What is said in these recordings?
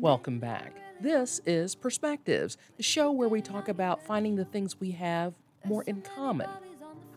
Welcome back. This is Perspectives, the show where we talk about finding the things we have more in common.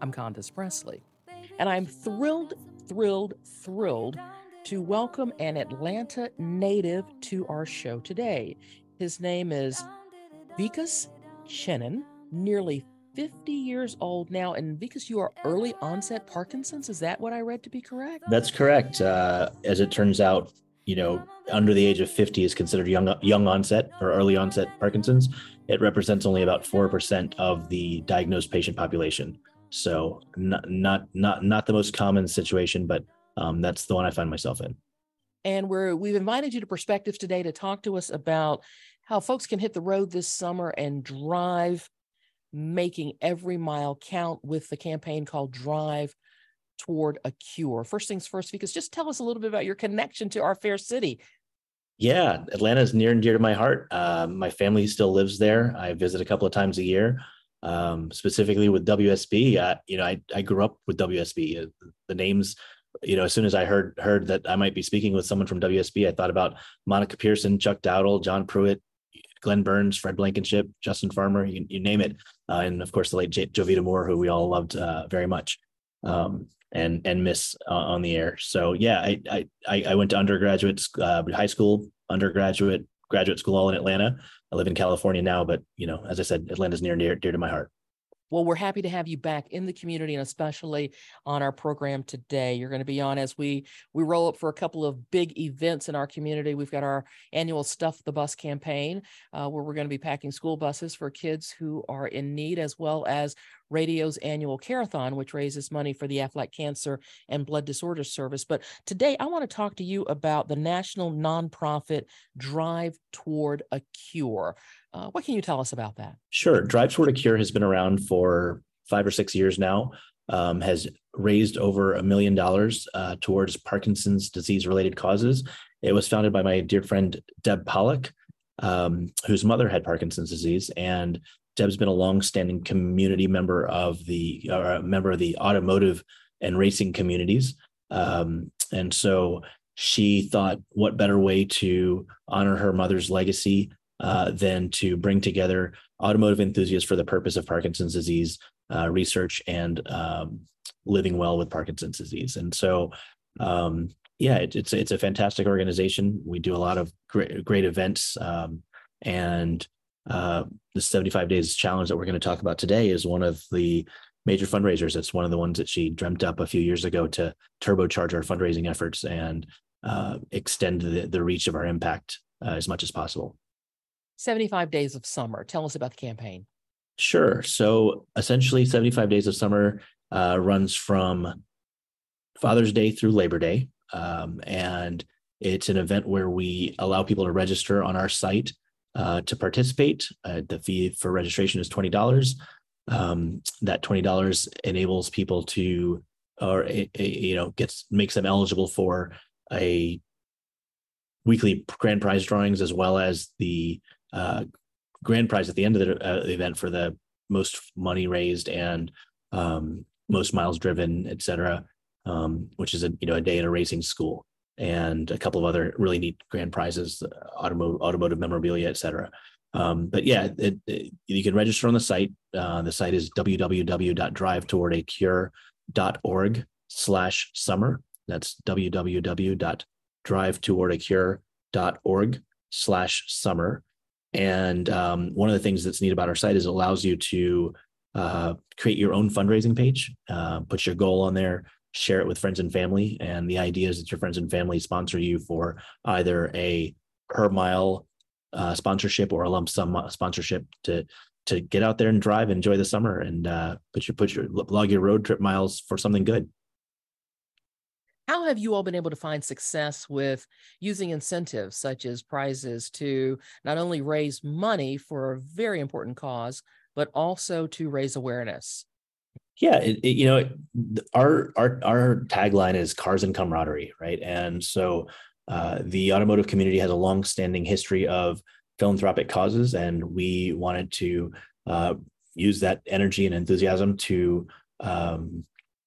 I'm Condace Pressley, and I'm thrilled, thrilled, thrilled to welcome an Atlanta native to our show today. His name is Vikas Chinnan, nearly 50 years old now. And Vikas, you are early onset Parkinson's. Is that what I read to be correct? That's correct. Uh, as it turns out, you know, under the age of 50 is considered young young onset or early onset Parkinson's. It represents only about 4% of the diagnosed patient population. So not not not not the most common situation, but um, that's the one I find myself in. And we're we've invited you to Perspectives today to talk to us about how folks can hit the road this summer and drive, making every mile count with the campaign called Drive toward a cure. First things first, because just tell us a little bit about your connection to our fair city. Yeah, Atlanta is near and dear to my heart. Uh, my family still lives there. I visit a couple of times a year. Um, specifically with WSB, you know, I, I grew up with WSB. Uh, the names, you know, as soon as I heard heard that I might be speaking with someone from WSB, I thought about Monica Pearson, Chuck Dowdle, John Pruitt, Glenn Burns, Fred Blankenship, Justin Farmer, you, you name it, uh, and of course the late J- Jovita Moore, who we all loved uh, very much. Um, and and miss uh, on the air. So yeah, I I I went to undergraduate, uh, high school, undergraduate, graduate school all in Atlanta. I live in California now, but you know, as I said, Atlanta's near near dear to my heart. Well, we're happy to have you back in the community and especially on our program today. You're going to be on as we we roll up for a couple of big events in our community. We've got our annual Stuff the Bus campaign, uh, where we're going to be packing school buses for kids who are in need, as well as Radio's annual Care-a-thon, which raises money for the Aflac Cancer and Blood Disorders Service. But today, I want to talk to you about the national nonprofit Drive Toward a Cure. Uh, what can you tell us about that? Sure. Drive Toward a Cure has been around for five or six years now. Um, has raised over a million dollars uh, towards Parkinson's disease related causes. It was founded by my dear friend Deb Pollock, um, whose mother had Parkinson's disease, and Deb's been a long-standing community member of the a member of the automotive and racing communities, um, and so she thought, what better way to honor her mother's legacy uh, than to bring together automotive enthusiasts for the purpose of Parkinson's disease uh, research and um, living well with Parkinson's disease. And so, um, yeah, it, it's it's a fantastic organization. We do a lot of great great events, um, and uh, the 75 days challenge that we're going to talk about today is one of the major fundraisers. It's one of the ones that she dreamt up a few years ago to turbocharge our fundraising efforts and uh, extend the, the reach of our impact uh, as much as possible. 75 Days of Summer. Tell us about the campaign. Sure. So essentially, 75 Days of Summer uh, runs from Father's Day through Labor Day. Um, and it's an event where we allow people to register on our site uh, to participate. Uh, the fee for registration is $20. Um, that $20 enables people to, or, a, a, you know, gets makes them eligible for a weekly grand prize drawings as well as the uh, grand prize at the end of the, uh, event for the most money raised and um, most miles driven, et cetera, um, which is a you know a day in a racing school and a couple of other really neat grand prizes, automotive, automotive memorabilia, et cetera. Um, but yeah, it, it, you can register on the site. Uh, the site is www.drivetowardacure.org slash summer. That's www.drivetowardacure.org slash summer. And um, one of the things that's neat about our site is it allows you to uh, create your own fundraising page, uh, put your goal on there, share it with friends and family. And the idea is that your friends and family sponsor you for either a per mile uh, sponsorship or a lump sum sponsorship to to get out there and drive, enjoy the summer, and uh, put your put your log your road trip miles for something good. How have you all been able to find success with using incentives such as prizes to not only raise money for a very important cause, but also to raise awareness? Yeah, it, it, you know, our our our tagline is "Cars and Camaraderie," right? And so uh, the automotive community has a long-standing history of philanthropic causes, and we wanted to uh, use that energy and enthusiasm to um,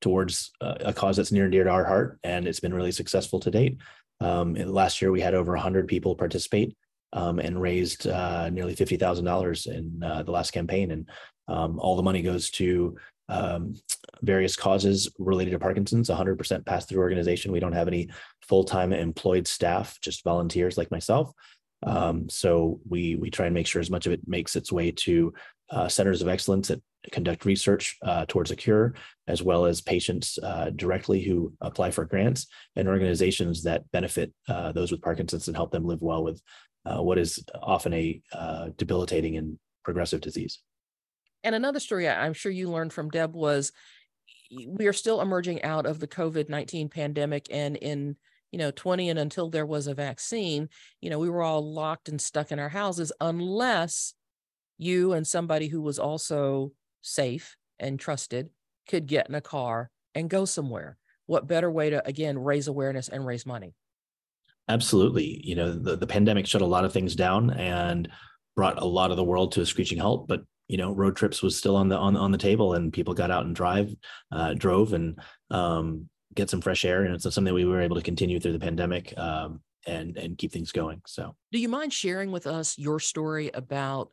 towards a cause that's near and dear to our heart, and it's been really successful to date. Um, last year, we had over 100 people participate um, and raised uh, nearly $50,000 in uh, the last campaign, and um, all the money goes to um, various causes related to Parkinson's. 100% pass through organization. We don't have any full time employed staff, just volunteers like myself. Um, so we we try and make sure as much of it makes its way to uh, centers of excellence that conduct research uh, towards a cure, as well as patients uh, directly who apply for grants and organizations that benefit uh, those with Parkinson's and help them live well with uh, what is often a uh, debilitating and progressive disease. And another story I'm sure you learned from Deb was we are still emerging out of the COVID 19 pandemic. And in you know 20 and until there was a vaccine you know we were all locked and stuck in our houses unless you and somebody who was also safe and trusted could get in a car and go somewhere what better way to again raise awareness and raise money absolutely you know the, the pandemic shut a lot of things down and brought a lot of the world to a screeching halt but you know road trips was still on the on, on the table and people got out and drive uh, drove and um, get some fresh air and it's something we were able to continue through the pandemic um, and and keep things going so. Do you mind sharing with us your story about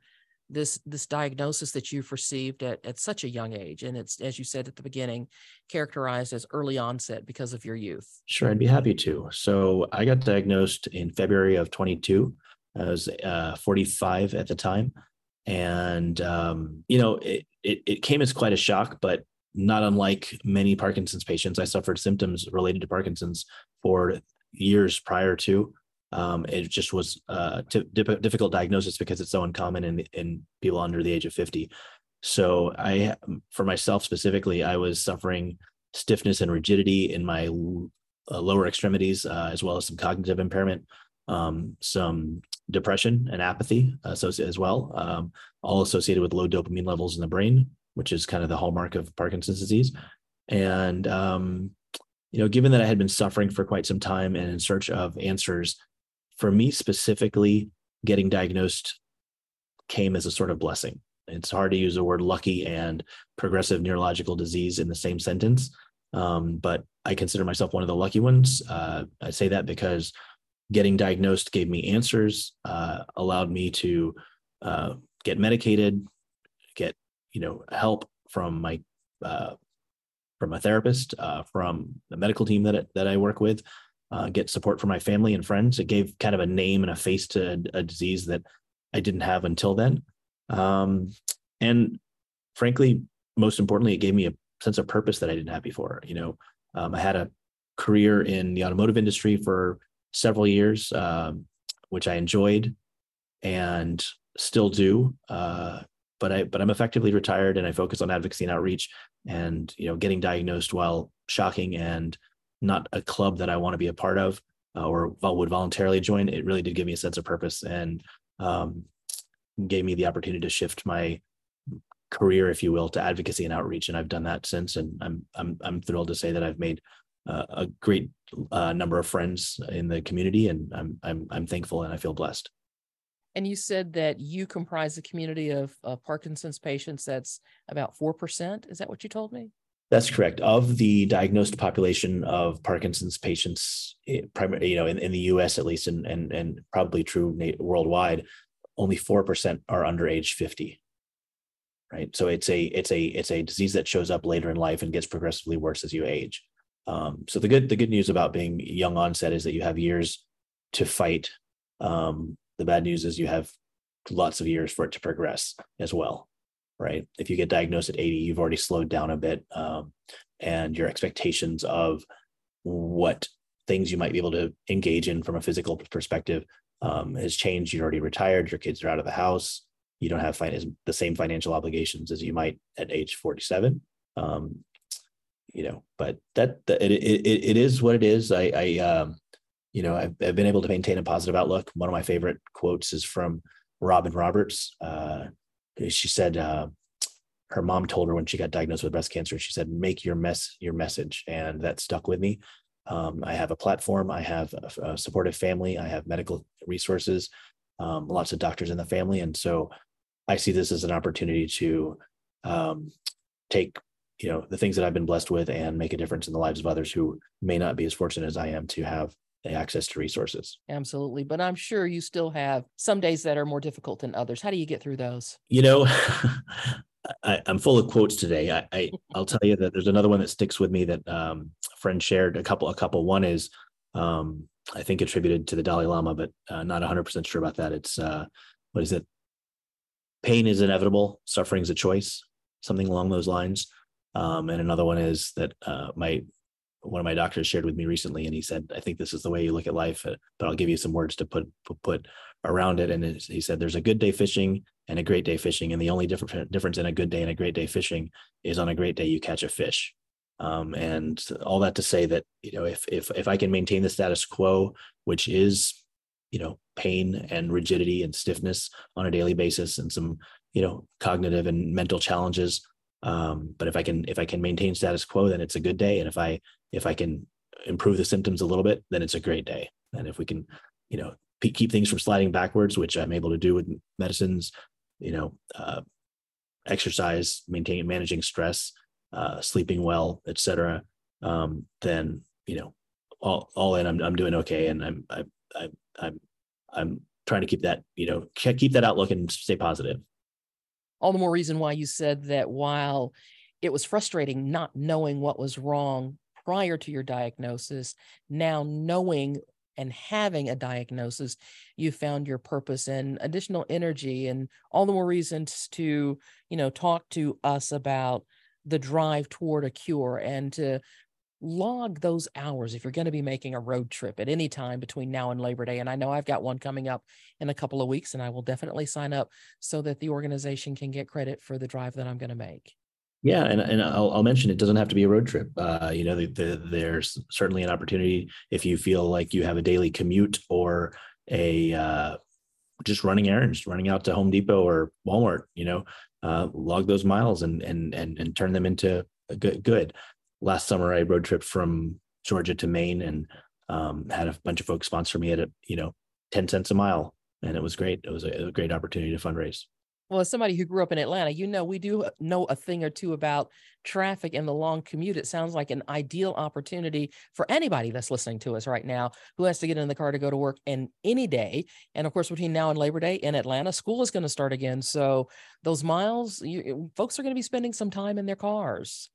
this this diagnosis that you've received at, at such a young age? And it's as you said at the beginning characterized as early onset because of your youth. Sure i'd be happy to. So i got diagnosed in february of 22 i was uh, 45 at the time and um, you know it, it, it came as quite a shock but not unlike many Parkinson's patients, I suffered symptoms related to Parkinson's for years prior to. Um, it just was a uh, difficult diagnosis because it's so uncommon in in people under the age of 50. So I, for myself specifically, I was suffering stiffness and rigidity in my uh, lower extremities, uh, as well as some cognitive impairment, um, some depression and apathy associated as well, um, all associated with low dopamine levels in the brain, which is kind of the hallmark of Parkinson's disease. And, um, you know, given that I had been suffering for quite some time and in search of answers, for me specifically, getting diagnosed came as a sort of blessing. It's hard to use the word lucky and progressive neurological disease in the same sentence, um, but I consider myself one of the lucky ones. Uh, I say that because getting diagnosed gave me answers, uh, allowed me to uh, get medicated, get you know help from my uh, from a therapist, uh, from the medical team that that I work with, uh, get support from my family and friends. It gave kind of a name and a face to a, a disease that I didn't have until then, um, and frankly, most importantly, it gave me a sense of purpose that I didn't have before. You know, um, I had a career in the automotive industry for several years, um, which I enjoyed and still do. Uh, but I but I'm effectively retired and I focus on advocacy and outreach and you know getting diagnosed while shocking and not a club that I want to be a part of uh, or would voluntarily join. It really did give me a sense of purpose and um, gave me the opportunity to shift my career, if you will, to advocacy and outreach. And I've done that since, and I'm I'm I'm thrilled to say that I've made uh, a great uh, number of friends in the community, and I'm I'm I'm thankful and I feel blessed. And you said that you comprise a community of uh, Parkinson's patients that's about 4%. Is that what you told me? That's correct. Of the diagnosed population of Parkinson's patients, eh, you know, in, in the U.S. at least, and and and probably true worldwide, only four percent are under age fifty. Right. So it's a it's a it's a disease that shows up later in life and gets progressively worse as you age. Um, so the good the good news about being young onset is that you have years to fight um, the bad news is you have lots of years for it to progress as well, right? If you get diagnosed at 80, you've already slowed down a bit, um, and your expectations of what things you might be able to engage in from a physical perspective um, has changed. You're already retired. Your kids are out of the house. You don't have fin- the same financial obligations as you might at age 47. Um, you know, but that, it, it, it is what it is. I, I, um, you know, I've, I've been able to maintain a positive outlook. One of my favorite quotes is from Robin Roberts. Uh, she said, uh, her mom told her when she got diagnosed with breast cancer, she said, make your mess your message. And that stuck with me. Um, I have a platform, I have a, a, supportive family, I have medical resources, um, lots of doctors in the family. And so I see this as an opportunity to um, take you know the things that I've been blessed with and make a difference in the lives of others who may not be as fortunate as I am to have access to resources. Absolutely. But I'm sure you still have some days that are more difficult than others. How do you get through those? You know, I, am full of quotes today. I, I will tell you that there's another one that sticks with me that um, a friend shared a couple. A couple. One is um, I think attributed to the Dalai Lama, but uh, not 100 percent sure about that. It's uh, what is it? Pain is inevitable. Suffering is a choice. Something along those lines. Um, and another one is that uh, my one of my doctors shared with me recently, and he said, "I think this is the way you look at life." Uh, but I'll give you some words to put put, around it. And he said, "There's a good day fishing and a great day fishing, and the only different difference in a good day and a great day fishing is on a great day you catch a fish." Um, and all that to say that you know if if if I can maintain the status quo, which is you know pain and rigidity and stiffness on a daily basis, and some you know cognitive and mental challenges um, but if i can if i can maintain status quo then it's a good day. And if i if i can improve the symptoms a little bit then it's a great day. And if we can you know keep things from sliding backwards which i'm able to do with medicines you know uh, exercise maintaining managing stress uh, sleeping well etc um, then you know all all in I'm, I'm doing okay. And i'm I'm, I'm i'm trying to keep that you know keep that outlook and stay positive all the more reason why you said that while it was frustrating not knowing what was wrong prior to your diagnosis, now knowing and having a diagnosis, you found your purpose and additional energy and all the more reasons to, you know, talk to us about the drive toward a cure and to log those hours if you're going to be making a road trip at any time between now and Labor Day. And I know I've got one coming up in a couple of weeks, and I will definitely sign up so that the organization can get credit for the drive that I'm going to make. Yeah, and, and I'll, I'll mention it doesn't have to be a road trip. Uh, you know, the, the, there's certainly an opportunity if you feel like you have a daily commute or a uh, just running errands, running out to Home Depot or Walmart. You know, uh, log those miles and and and and turn them into good good last summer I road trip from Georgia to Maine and um, had a bunch of folks sponsor me at a, you know, 10 cents a mile. And it was great. It was a, a great opportunity to fundraise. Well, as somebody who grew up in Atlanta, you know, we do know a thing or two about traffic and the long commute. It sounds like an ideal opportunity for anybody that's listening to us right now who has to get in the car to go to work in any day. And of course, between now and Labor Day in Atlanta, school is going to start again. So those miles, you, folks are going to be spending some time in their cars.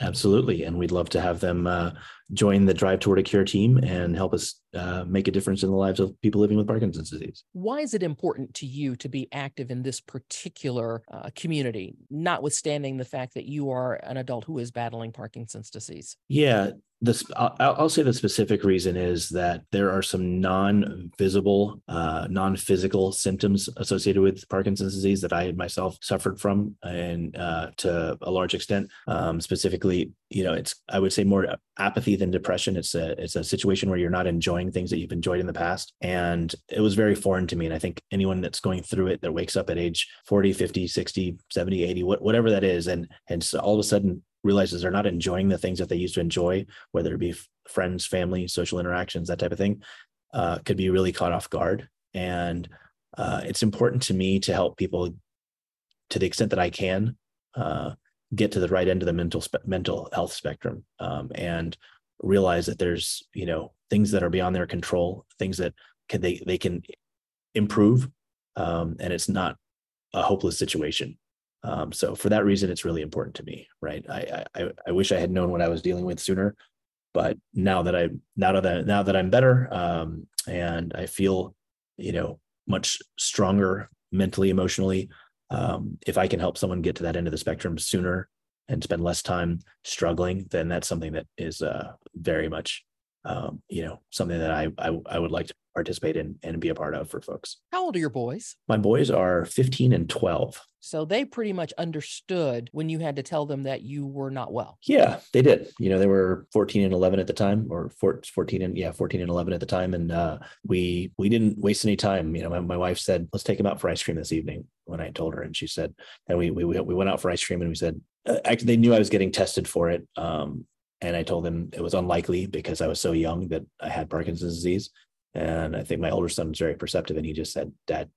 Absolutely. And we'd love to have them uh, join the Drive Toward a Cure team and help us uh, make a difference in the lives of people living with Parkinson's disease. Why is it important to you to be active in this particular uh, community, notwithstanding the fact that you are an adult who is battling Parkinson's disease? Yeah, this I'll, I'll, say the specific reason is that there are some non-visible uh, non-physical symptoms associated with parkinson's disease that i myself suffered from and uh, to a large extent. Um, specifically you know it's i would say more apathy than depression. It's a it's a situation where you're not enjoying things that you've enjoyed in the past. And it was very foreign to me. And i think anyone that's going through it that wakes up at age 40 50 60 70 80 whatever that is and and so all of a sudden realizes they're not enjoying the things that they used to enjoy, whether it be friends, family, social interactions, that type of thing, uh, could be really caught off guard. And uh, it's important to me to help people to the extent that I can uh, get to the right end of the mental spe- mental health spectrum um, and realize that there's you know things that are beyond their control, things that can they they can improve, um, and it's not a hopeless situation. Um, so for that reason, it's really important to me, right? I, I I wish I had known what I was dealing with sooner, but now that I now that now that I'm better um, and I feel, you know, much stronger mentally, emotionally, um, if I can help someone get to that end of the spectrum sooner and spend less time struggling, then that's something that is uh, very much, um, you know, something that I, I I would like to participate in and be a part of for folks. How old are your boys? My boys are 15 and 12. So they pretty much understood when you had to tell them that you were not well. Yeah, they did. You know, they were 14 and 11 at the time, or 14 and yeah, 14 and 11 at the time, and uh, we we didn't waste any time. You know, my, my wife said, "Let's take them out for ice cream this evening." When I told her, and she said, and we we we went out for ice cream, and we said, uh, actually, they knew I was getting tested for it. Um, and I told him it was unlikely because I was so young that I had Parkinson's disease. And I think my older son was very perceptive, and he just said, "Dad,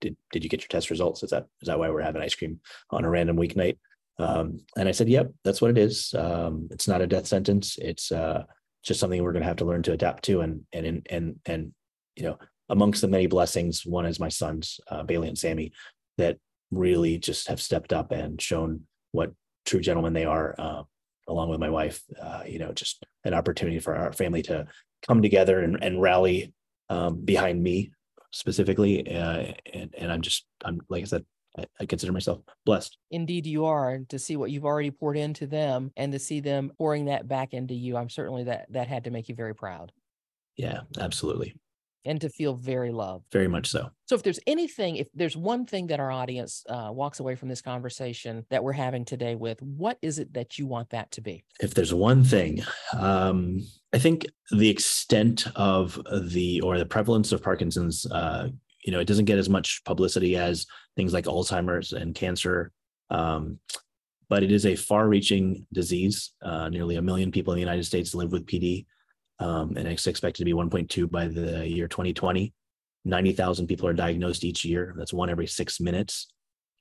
did did you get your test results? Is that is that why we're having ice cream on a random weeknight?" Um, and I said, "Yep, that's what it is. Um, it's not a death sentence. It's uh, just something we're going to have to learn to adapt to." And and and and you know, amongst the many blessings, one is my sons, uh, Bailey and Sammy, that really just have stepped up and shown what true gentlemen they are. Uh, along with my wife, uh, you know, just an opportunity for our family to come together and, and rally um, behind me specifically. Uh, and, and I'm just, I'm like I said, I, I consider myself blessed. Indeed, you are. And to see what you've already poured into them and to see them pouring that back into you, I'm certainly that that had to make you very proud. Yeah, absolutely and to feel very loved. Very much so. So, if there's anything, if there's one thing that our audience uh, walks away from this conversation that we're having today with, what is it that you want that to be? If there's one thing, um, I think the extent of the or the prevalence of Parkinson's, uh, you know, it doesn't get as much publicity as things like Alzheimer's and cancer. Um, but it is a far reaching disease. Uh, nearly a million people in the United States live with PD um, and it's expected to be 1.2 by the year 2020. 90,000 people are diagnosed each year. That's one every six minutes.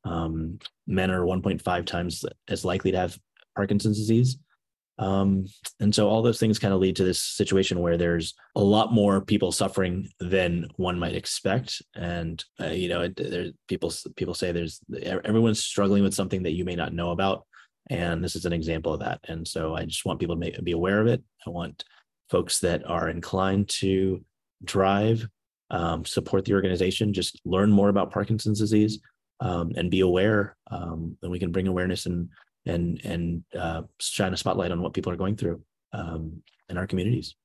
Um, men are 1.5 times as likely to have Parkinson's disease. Um, and so all those things kind of lead to this situation where there's a lot more people suffering than one might expect. And uh, you know, there people people say there's everyone's struggling with something that you may not know about, and this is an example of that. And so I just want people to be aware of it. I want folks that are inclined to drive, um, support the organization, just learn more about Parkinson's disease um, and be aware. Um, we can bring awareness and and and uh, shine a spotlight on what people are going through um, in our communities.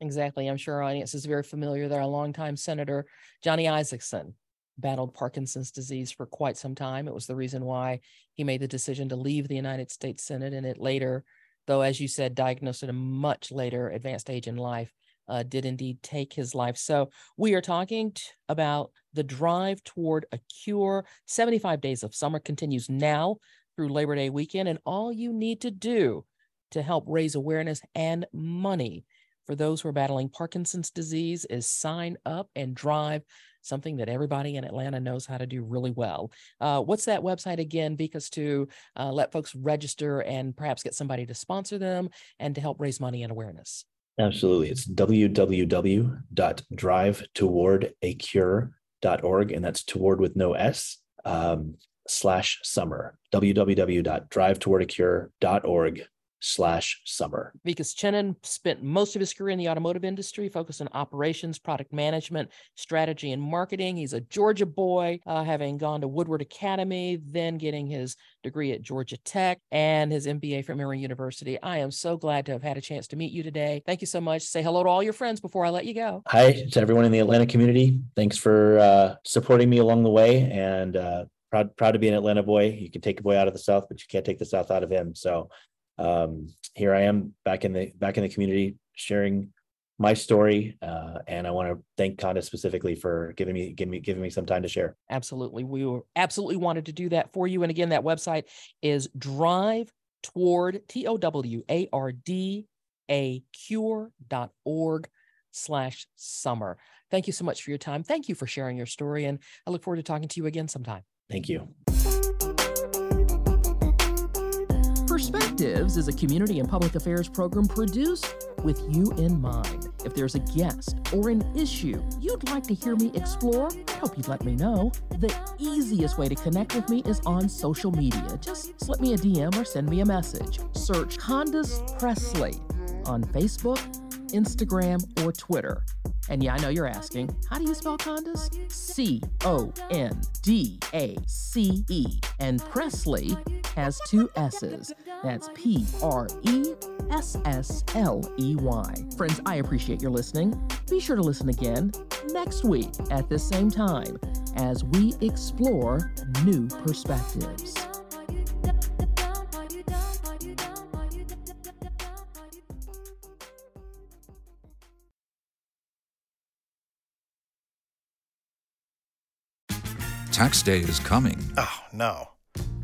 Exactly. I'm sure our audience is very familiar. There, a longtime Senator Johnny Isakson battled Parkinson's disease for quite some time. It was the reason why he made the decision to leave the United States Senate, and it later though, as you said, diagnosed at a much later advanced age in life, uh, did indeed take his life. So we are talking t- about the drive toward a cure. 75 Days of Summer continues now through Labor Day weekend, and all you need to do to help raise awareness and money for those who are battling Parkinson's disease is sign up and drive something that everybody in Atlanta knows how to do really well. Uh, what's that website again, Because to uh, let folks register and perhaps get somebody to sponsor them and to help raise money and awareness? Absolutely. It's www.drivetowardacure.org, and that's toward with no S. Um, slash summer www.drivetowardacure.org slash summer. Vikas Chinnan spent most of his career in the automotive industry, focused on operations, product management, strategy, and marketing. He's a Georgia boy, uh, having gone to Woodward Academy, then getting his degree at Georgia Tech and his MBA from Emory University. I am so glad to have had a chance to meet you today. Thank you so much. Say hello to all your friends before I let you go. Hi to everyone in the Atlanta community. Thanks for uh, supporting me along the way and uh, proud proud to be an Atlanta boy. You can take a boy out of the South, but you can't take the South out of him. So um, here I am back in the back in the community sharing my story, uh, and I want to thank Conda specifically for giving me giving me giving me some time to share. Absolutely, we were absolutely wanted to do that for you. And again, that website is Drive Toward T O W A R D A Cure dot org slash summer. Thank you so much for your time. Thank you for sharing your story, and I look forward to talking to you again sometime. Thank you. Perspectives is a community and public affairs program produced with you in mind. If there's a guest or an issue you'd like to hear me explore, I hope you'd let me know. The easiest way to connect with me is on social media. Just slip me a DM or send me a message. Search Condace Pressley on Facebook, Instagram, or Twitter. And yeah, I know you're asking, how do you spell Condace? C O N D A C E. And Pressley has two S's. That's P R E S S L E Y. Friends, I appreciate your listening. Be sure to listen again next week at the same time as we explore new perspectives. Tax day is coming. Oh, no.